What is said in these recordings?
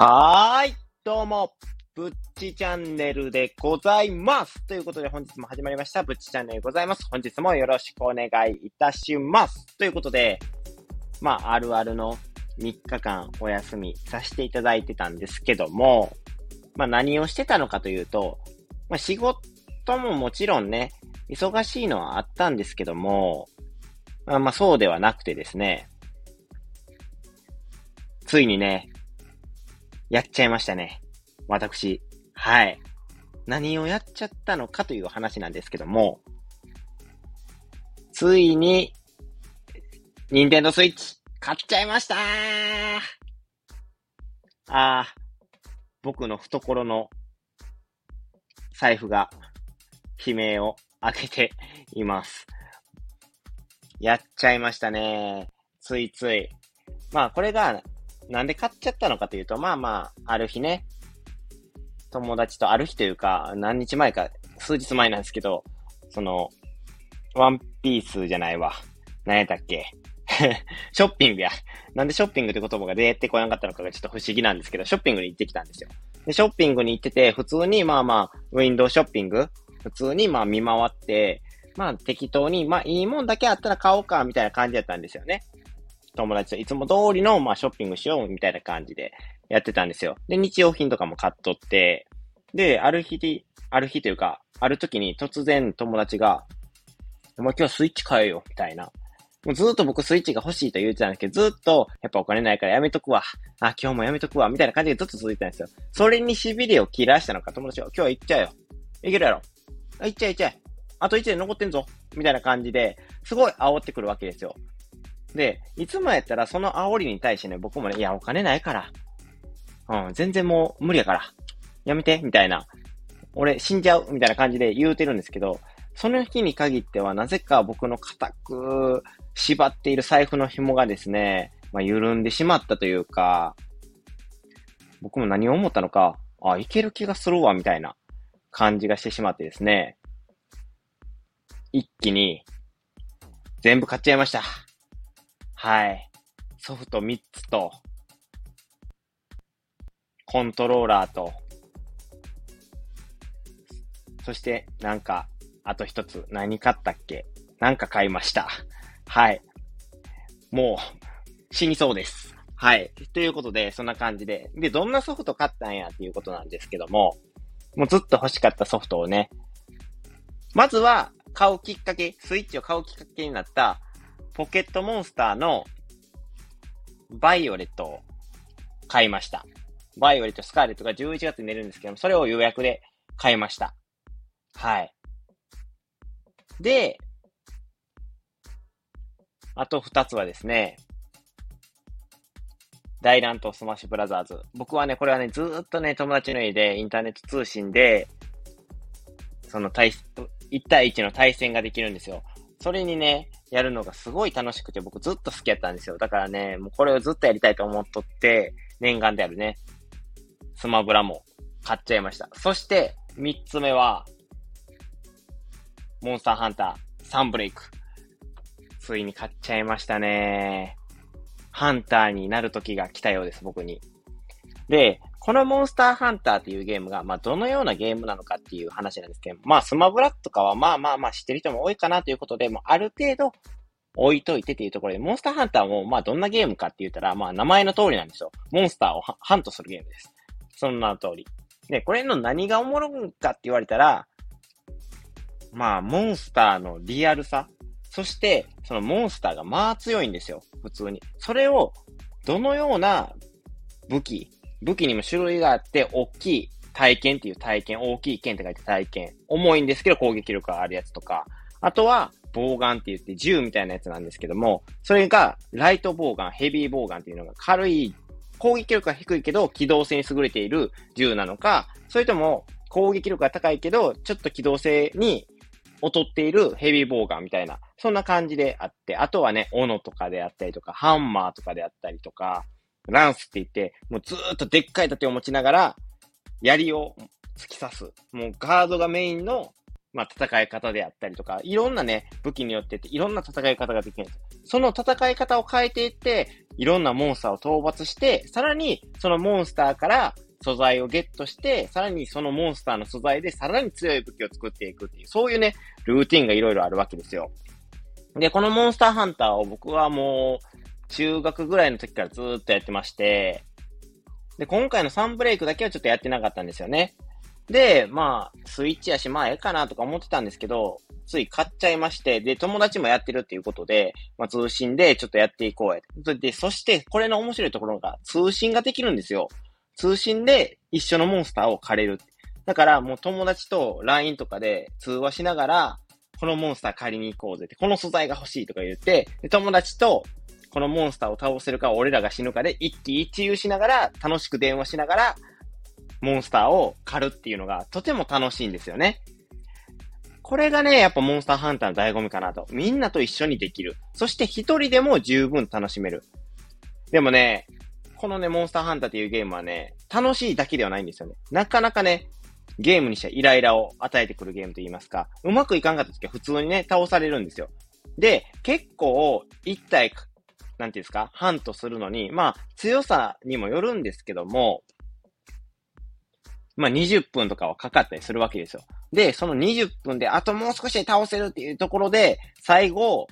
はーい、どうも、ぶっちチャンネルでございます。ということで本日も始まりました、ぶっちチャンネルでございます。本日もよろしくお願いいたします。ということで、まあ、あるあるの3日間お休みさせていただいてたんですけども、まあ何をしてたのかというと、まあ仕事ももちろんね、忙しいのはあったんですけども、まあまあそうではなくてですね、ついにね、やっちゃいましたね。私。はい。何をやっちゃったのかという話なんですけども、ついに、ニンテンドスイッチ、買っちゃいましたーあー、僕の懐の財布が悲鳴を開けています。やっちゃいましたね。ついつい。まあ、これがなんで買っちゃったのかというと、まあまあ、ある日ね、友達とある日というか、何日前か、数日前なんですけど、その、ワンピースじゃないわ。何やったっけ？ショッピングや。なんでショッピングって言葉が出てこなかったのかがちょっと不思議なんですけど、ショッピングに行ってきたんですよ。で、ショッピングに行ってて、普通にまあまあ、ウィンドウショッピング普通にまあ見回って、まあ適当に、まあいいもんだけあったら買おうか、みたいな感じだったんですよね。友達といつも通りの、まあ、ショッピングしようみたいな感じでやってたんですよ。で、日用品とかも買っとって、で、ある日、ある日というか、ある時に突然友達が、もう今日スイッチ買えよ、みたいな。もうずっと僕スイッチが欲しいと言ってたんですけど、ずっと、やっぱお金ないからやめとくわ。あ、今日もやめとくわ。みたいな感じでずっと続いてたんですよ。それに痺れを切らしたのか、友達は、今日は行っちゃえよ。いけるやろ。あ、行っちゃえ行っちゃえ。あと1年残ってんぞ。みたいな感じで、すごい煽ってくるわけですよ。で、いつもやったらその煽りに対してね、僕もね、いや、お金ないから。うん、全然もう無理やから。やめて、みたいな。俺死んじゃう、みたいな感じで言うてるんですけど、その日に限ってはなぜか僕の固く縛っている財布の紐がですね、まあ、緩んでしまったというか、僕も何を思ったのか、あ、いける気がするわ、みたいな感じがしてしまってですね、一気に全部買っちゃいました。はい。ソフト3つと、コントローラーと、そしてなんか、あと一つ何買ったっけ？なんか買いました。はい。もう、死にそうです。はい。ということで、そんな感じで。で、どんなソフト買ったんやっていうことなんですけども、もうずっと欲しかったソフトをね、まずは買うきっかけ、スイッチを買うきっかけになったポケットモンスターのバイオレットを買いました。バイオレット、スカーレットが11月に出るんですけども、それを予約で買いました。はい。で、あと2つはですね、大乱闘スマッシュブラザーズ。僕はね、これはね、ずっとね、友達の家でインターネット通信で、その対、1対1の対戦ができるんですよ。それにね、やるのがすごい楽しくて、僕ずっと好きやったんですよ。だからね、もうこれをずっとやりたいと思っとって、念願であるね、スマブラも買っちゃいました。そして、3つ目は、モンスターハンターサンブレイク。ついに買っちゃいましたね。ハンターになる時が来たようです、僕に。で、このモンスターハンターっていうゲームが、まあ、どのようなゲームなのかっていう話なんですけど、まあ、スマブラとかは、まあまあまあ知ってる人も多いかなということで、もうある程度置いといてっていうところで、モンスターハンターも、まあ、どんなゲームかって言ったら、まあ、名前の通りなんですよ。モンスターをハントするゲームです。そんな通り。で、これの何がおもろいかって言われたら、まあ、モンスターのリアルさ。そして、そのモンスターがまあ強いんですよ。普通に。それを、どのような武器、武器にも種類があって、大きい体験っていう体験、大きい剣って書いて体験。重いんですけど攻撃力があるやつとか。あとは、ボウガンって言って銃みたいなやつなんですけども、それが、ライトボウガン、ヘビーボウガンっていうのが軽い、攻撃力が低いけど、機動性に優れている銃なのか、それとも、攻撃力が高いけど、ちょっと機動性に劣っているヘビーボウガンみたいな、そんな感じであって、あとはね、斧とかであったりとか、ハンマーとかであったりとか、ランスって言って、もうずーっとでっかい盾を持ちながら、槍を突き刺す。もうガードがメインのまあ、戦い方であったりとか、いろんなね、武器によってていろんな戦い方ができるんです。その戦い方を変えていって、いろんなモンスターを討伐して、さらにそのモンスターから素材をゲットして、さらにそのモンスターの素材でさらに強い武器を作っていくっていう、そういうね、ルーティンがいろいろあるわけですよ。で、このモンスターハンターを僕はもう、中学ぐらいの時からずっとやってまして、で、今回のサンブレイクだけはちょっとやってなかったんですよね。で、まあ、スイッチやし、まあ、ええかなとか思ってたんですけど、つい買っちゃいまして、で、友達もやってるっていうことで、まあ、通信でちょっとやっていこうや。で、そして、これの面白いところが、通信ができるんですよ。通信で一緒のモンスターを借りる。だから、もう友達と LINE とかで通話しながら、このモンスター借りに行こうぜって、この素材が欲しいとか言って、で友達とこのモンスターを倒せるか俺らが死ぬかで一喜一憂しながら、楽しく電話しながら、モンスターを狩るっていうのがとても楽しいんですよね。これがね、やっぱモンスターハンターの醍醐味かなと。みんなと一緒にできる。そして一人でも十分楽しめる。でもね、このね、モンスターハンターっていうゲームはね、楽しいだけではないんですよね。なかなかね、ゲームにしてイライラを与えてくるゲームと言いますか、うまくいかんかった時は普通にね、倒されるんですよ。で、結構、一体、なんていうんですか、ハントするのに、まあ、強さにもよるんですけども、まあ20分とかはかかったりするわけですよ。で、その20分であともう少しで倒せるっていうところで、最後、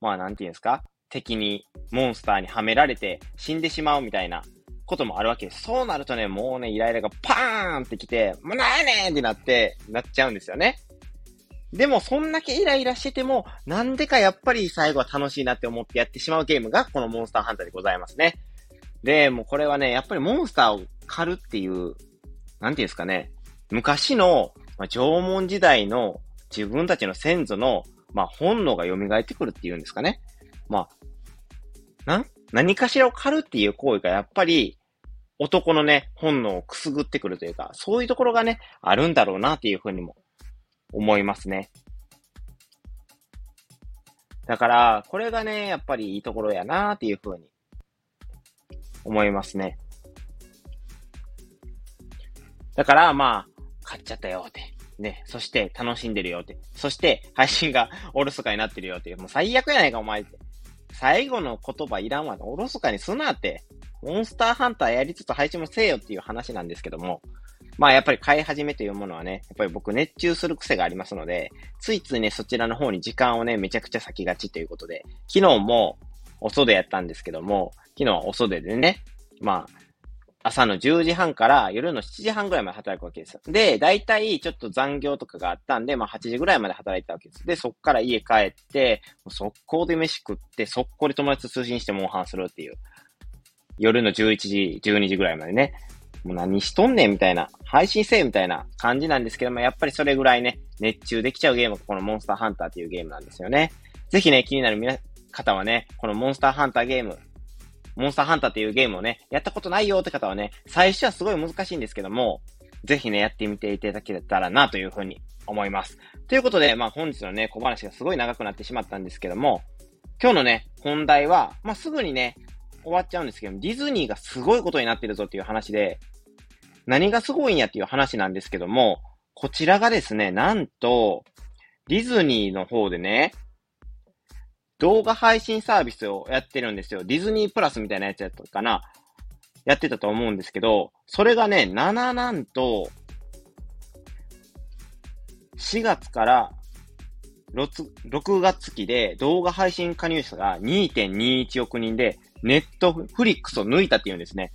まあなんていうんですか？敵に、モンスターにはめられて死んでしまうみたいなこともあるわけです。そうなるとね、もうね、イライラがパーンってきて、もうなんやねんってなって、なっちゃうんですよね。でも、そんだけイライラしてても、なんでかやっぱり最後は楽しいなって思ってやってしまうゲームが、このモンスターハンターでございますね。で、もうこれはね、やっぱりモンスターを狩るっていうなんていうんですかね、昔の、まあ、縄文時代の自分たちの先祖の、まあ、本能が蘇ってくるっていうんですかね。まあ、な、何かしらを狩るっていう行為がやっぱり、男のね、本能をくすぐってくるというか、そういうところがね、あるんだろうなっていうふうにも思いますね。だから、これがね、やっぱりいいところやなっていうふうに思いますね。だから、まあ、買っちゃったよって。ね。そして楽しんでるよって。そして配信が おろそかになってるよって。もう最悪やないかお前って。最後の言葉いらんわ。おろそかにすなって。モンスターハンターやりつつ配信もせえよっていう話なんですけども。まあやっぱり買い始めというものはね、やっぱり僕熱中する癖がありますので、ついついね、そちらの方に時間をね、めちゃくちゃ先がちということで、昨日もお袖やったんですけども、昨日はお袖でね、まあ、朝の10時半から夜の7時半ぐらいまで働くわけですよ。で、大体ちょっと残業とかがあったんで、まあ8時ぐらいまで働いたわけです。で、そっから家帰って、速攻で飯食って、速攻で友達と通信してモンハンするっていう。夜の11時、12時ぐらいまでね。もう何しとんねんみたいな、配信せえみたいな感じなんですけども、やっぱりそれぐらいね、熱中できちゃうゲームがこのモンスターハンターっていうゲームなんですよね。ぜひね、気になる皆方はね、このモンスターハンターゲーム、モンスターハンターっていうゲームをね、やったことないよって方はね、最初はすごい難しいんですけども、ぜひね、やってみていただけたらなというふうに思います。ということで、まあ本日のね、小話がすごい長くなってしまったんですけども、今日のね、本題は、まあすぐにね、終わっちゃうんですけどもディズニーがすごいことになってるぞっていう話で、何がすごいんやっていう話なんですけども、こちらがですね、なんと、ディズニーの方でね、動画配信サービスをやってるんですよ。ディズニープラスみたいなやつやったかな。やってたと思うんですけど、それがね、7なんと、4月から6月期で動画配信加入者が2.21億人で、ネットフリックスを抜いたっていうんですね。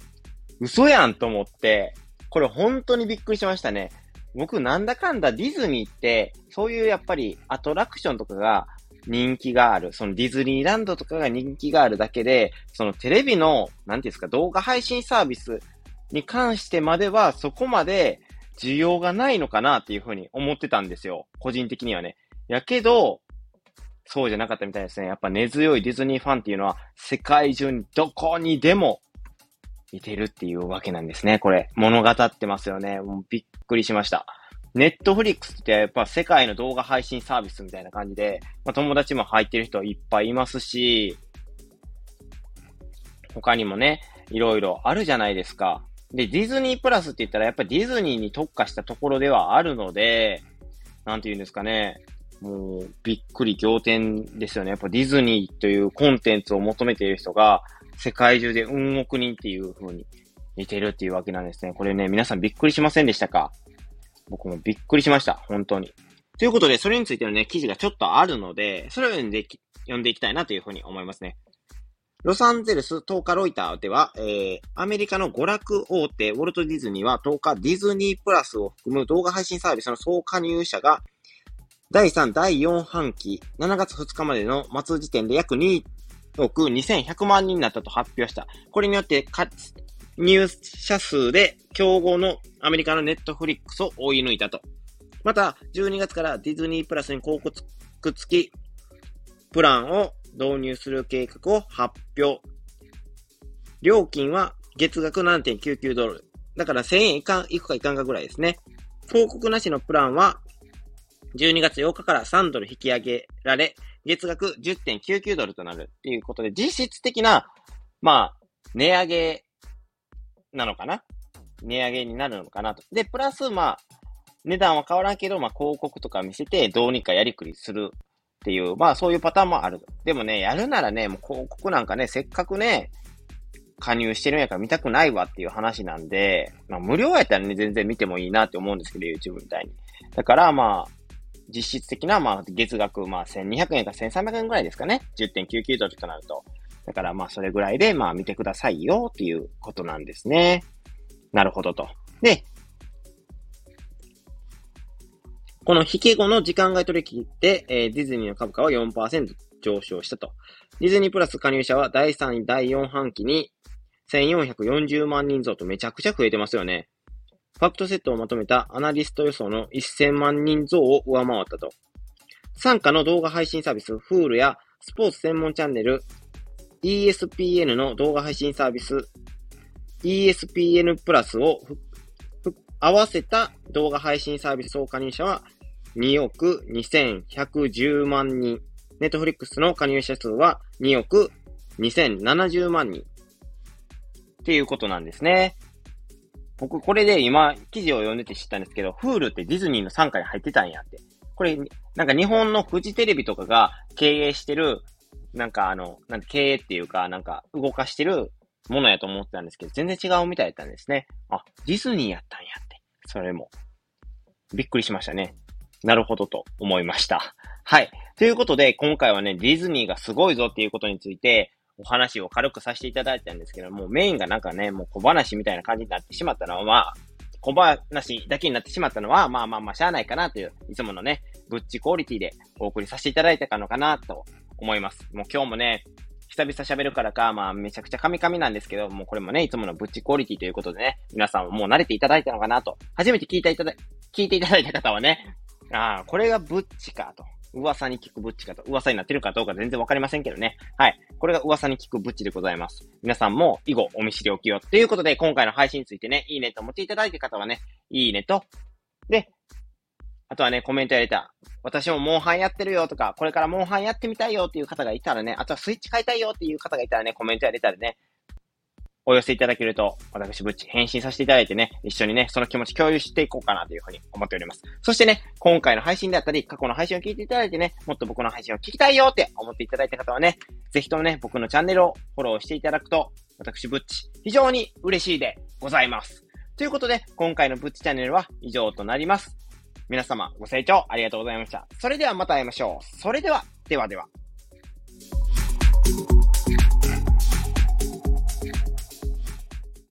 嘘やんと思って、これ本当にびっくりしましたね。僕なんだかんだディズニーって、そういうやっぱりアトラクションとかが人気がある。そのディズニーランドとかが人気があるだけで、そのテレビの、なんていうんですか、動画配信サービスに関してまではそこまで需要がないのかなっていうふうに思ってたんですよ。個人的にはね。やけど、そうじゃなかったみたいですね。やっぱ根強いディズニーファンっていうのは世界中にどこにでもいてるっていうわけなんですね。これ、物語ってますよね。もうびっくりしました。ネットフリックスってやっぱ世界の動画配信サービスみたいな感じで、まあ、友達も入ってる人いっぱいいますし、他にもね、いろいろあるじゃないですか。で、ディズニープラスって言ったらやっぱディズニーに特化したところではあるので、なんて言うんですかね。もう、びっくり仰天ですよね。やっぱディズニーというコンテンツを求めている人が、世界中で運億人っていう風に似てるっていうわけなんですね。これね、皆さんびっくりしませんでしたか？僕もびっくりしました。本当に。ということで、それについてのね、記事がちょっとあるので、それを読んで読んでいきたいなというふうに思いますね。ロサンゼルス10日ロイターでは、えー、アメリカの娯楽大手ウォルト・ディズニーは10日ディズニープラスを含む動画配信サービスの総加入者が第3、第4半期7月2日までの末時点で約2億2100万人になったと発表した。これによって入社数で競合のアメリカのネットフリックスを追い抜いたと。また、12月からディズニープラスに広告付きプランを導入する計画を発表。料金は月額7.99ドル。だから1000円いかん、いくかいかんかぐらいですね。広告なしのプランは12月8日から3ドル引き上げられ、月額10.99ドルとなるっていうことで、実質的な、まあ、値上げなのかな？値上げになるのかなと。で、プラス、まあ、値段は変わらんけど、まあ、広告とか見せて、どうにかやりくりするっていう、まあそういうパターンもある。でもね、やるならね、もう広告なんかね、せっかくね、加入してるんやから見たくないわっていう話なんで、まあ無料やったらね、全然見てもいいなって思うんですけど、YouTube みたいに。だからまあ、実質的な、まあ、月額、まあ、1200円か1300円ぐらいですかね。10.99ドルとなると。だから、まあ、それぐらいで、まあ、見てくださいよっていうことなんですね。なるほどと。で、この引け後の時間外取引で、えー、ディズニーの株価は4%上昇したと。ディズニープラス加入者は第3、第4半期に1440万人増とめちゃくちゃ増えてますよね。ファクトセットをまとめたアナリスト予想の1000万人増を上回ったと。参加の動画配信サービス、Hulu やスポーツ専門チャンネル、ESPN の動画配信サービス、ESPN プラスを合わせた動画配信サービス総加入者は2億2110万人。ネットフリックスの加入者数は2億2070万人。っていうことなんですね。僕、これで今、記事を読んでて知ったんですけど、フールってディズニーの傘下に入ってたんやって。これ、なんか日本のフジテレビとかが経営してる、なんかあの、なん経営っていうか、なんか動かしてるものやと思ってたんですけど、全然違うみたいだったんですね。あ、ディズニーやったんやって。それも。びっくりしましたね。なるほどと思いました。はい。ということで、今回はね、ディズニーがすごいぞっていうことについて、お話を軽くさせていただいたんですけども、メインがなんかね、もう小話みたいな感じになってしまったのは、まあ、小話だけになってしまったのは、まあまあまあ、しゃあないかなという、いつものね、ぶっちクオリティでお送りさせていただいたのかなと思います。もう今日もね、久々喋るからか、まあめちゃくちゃカミカミなんですけど、もうこれもね、いつものぶっちクオリティということでね、皆さんもう慣れていただいたのかなと。初めて聞いていただ、聞いていただいた方はね、ああ、これがブッチかと。噂に聞くブッチかと。噂になってるかどうか全然わかりませんけどね。はい。これが噂に聞くブッチでございます。皆さんも以後お見知りおきよ。ということで、今回の配信についてね、いいねと思っていただいた方はね、いいねと、で、あとはね、コメントやれた。私もモンハンやってるよとか、これからモンハンやってみたいよっていう方がいたらね、あとはスイッチ買いたいよっていう方がいたらね、コメントやれたらね、お寄せいただけると、私、ぶっち返信させていただいてね、一緒にね、その気持ち共有していこうかなというふうに思っております。そしてね、今回の配信であったり、過去の配信を聞いていただいてね、もっと僕の配信を聞きたいよって思っていただいた方はね、ぜひともね、僕のチャンネルをフォローしていただくと、私、ぶっち、非常に嬉しいでございます。ということで、今回のぶっちチャンネルは以上となります。皆様、ご清聴ありがとうございました。それではまた会いましょう。それでは、ではでは。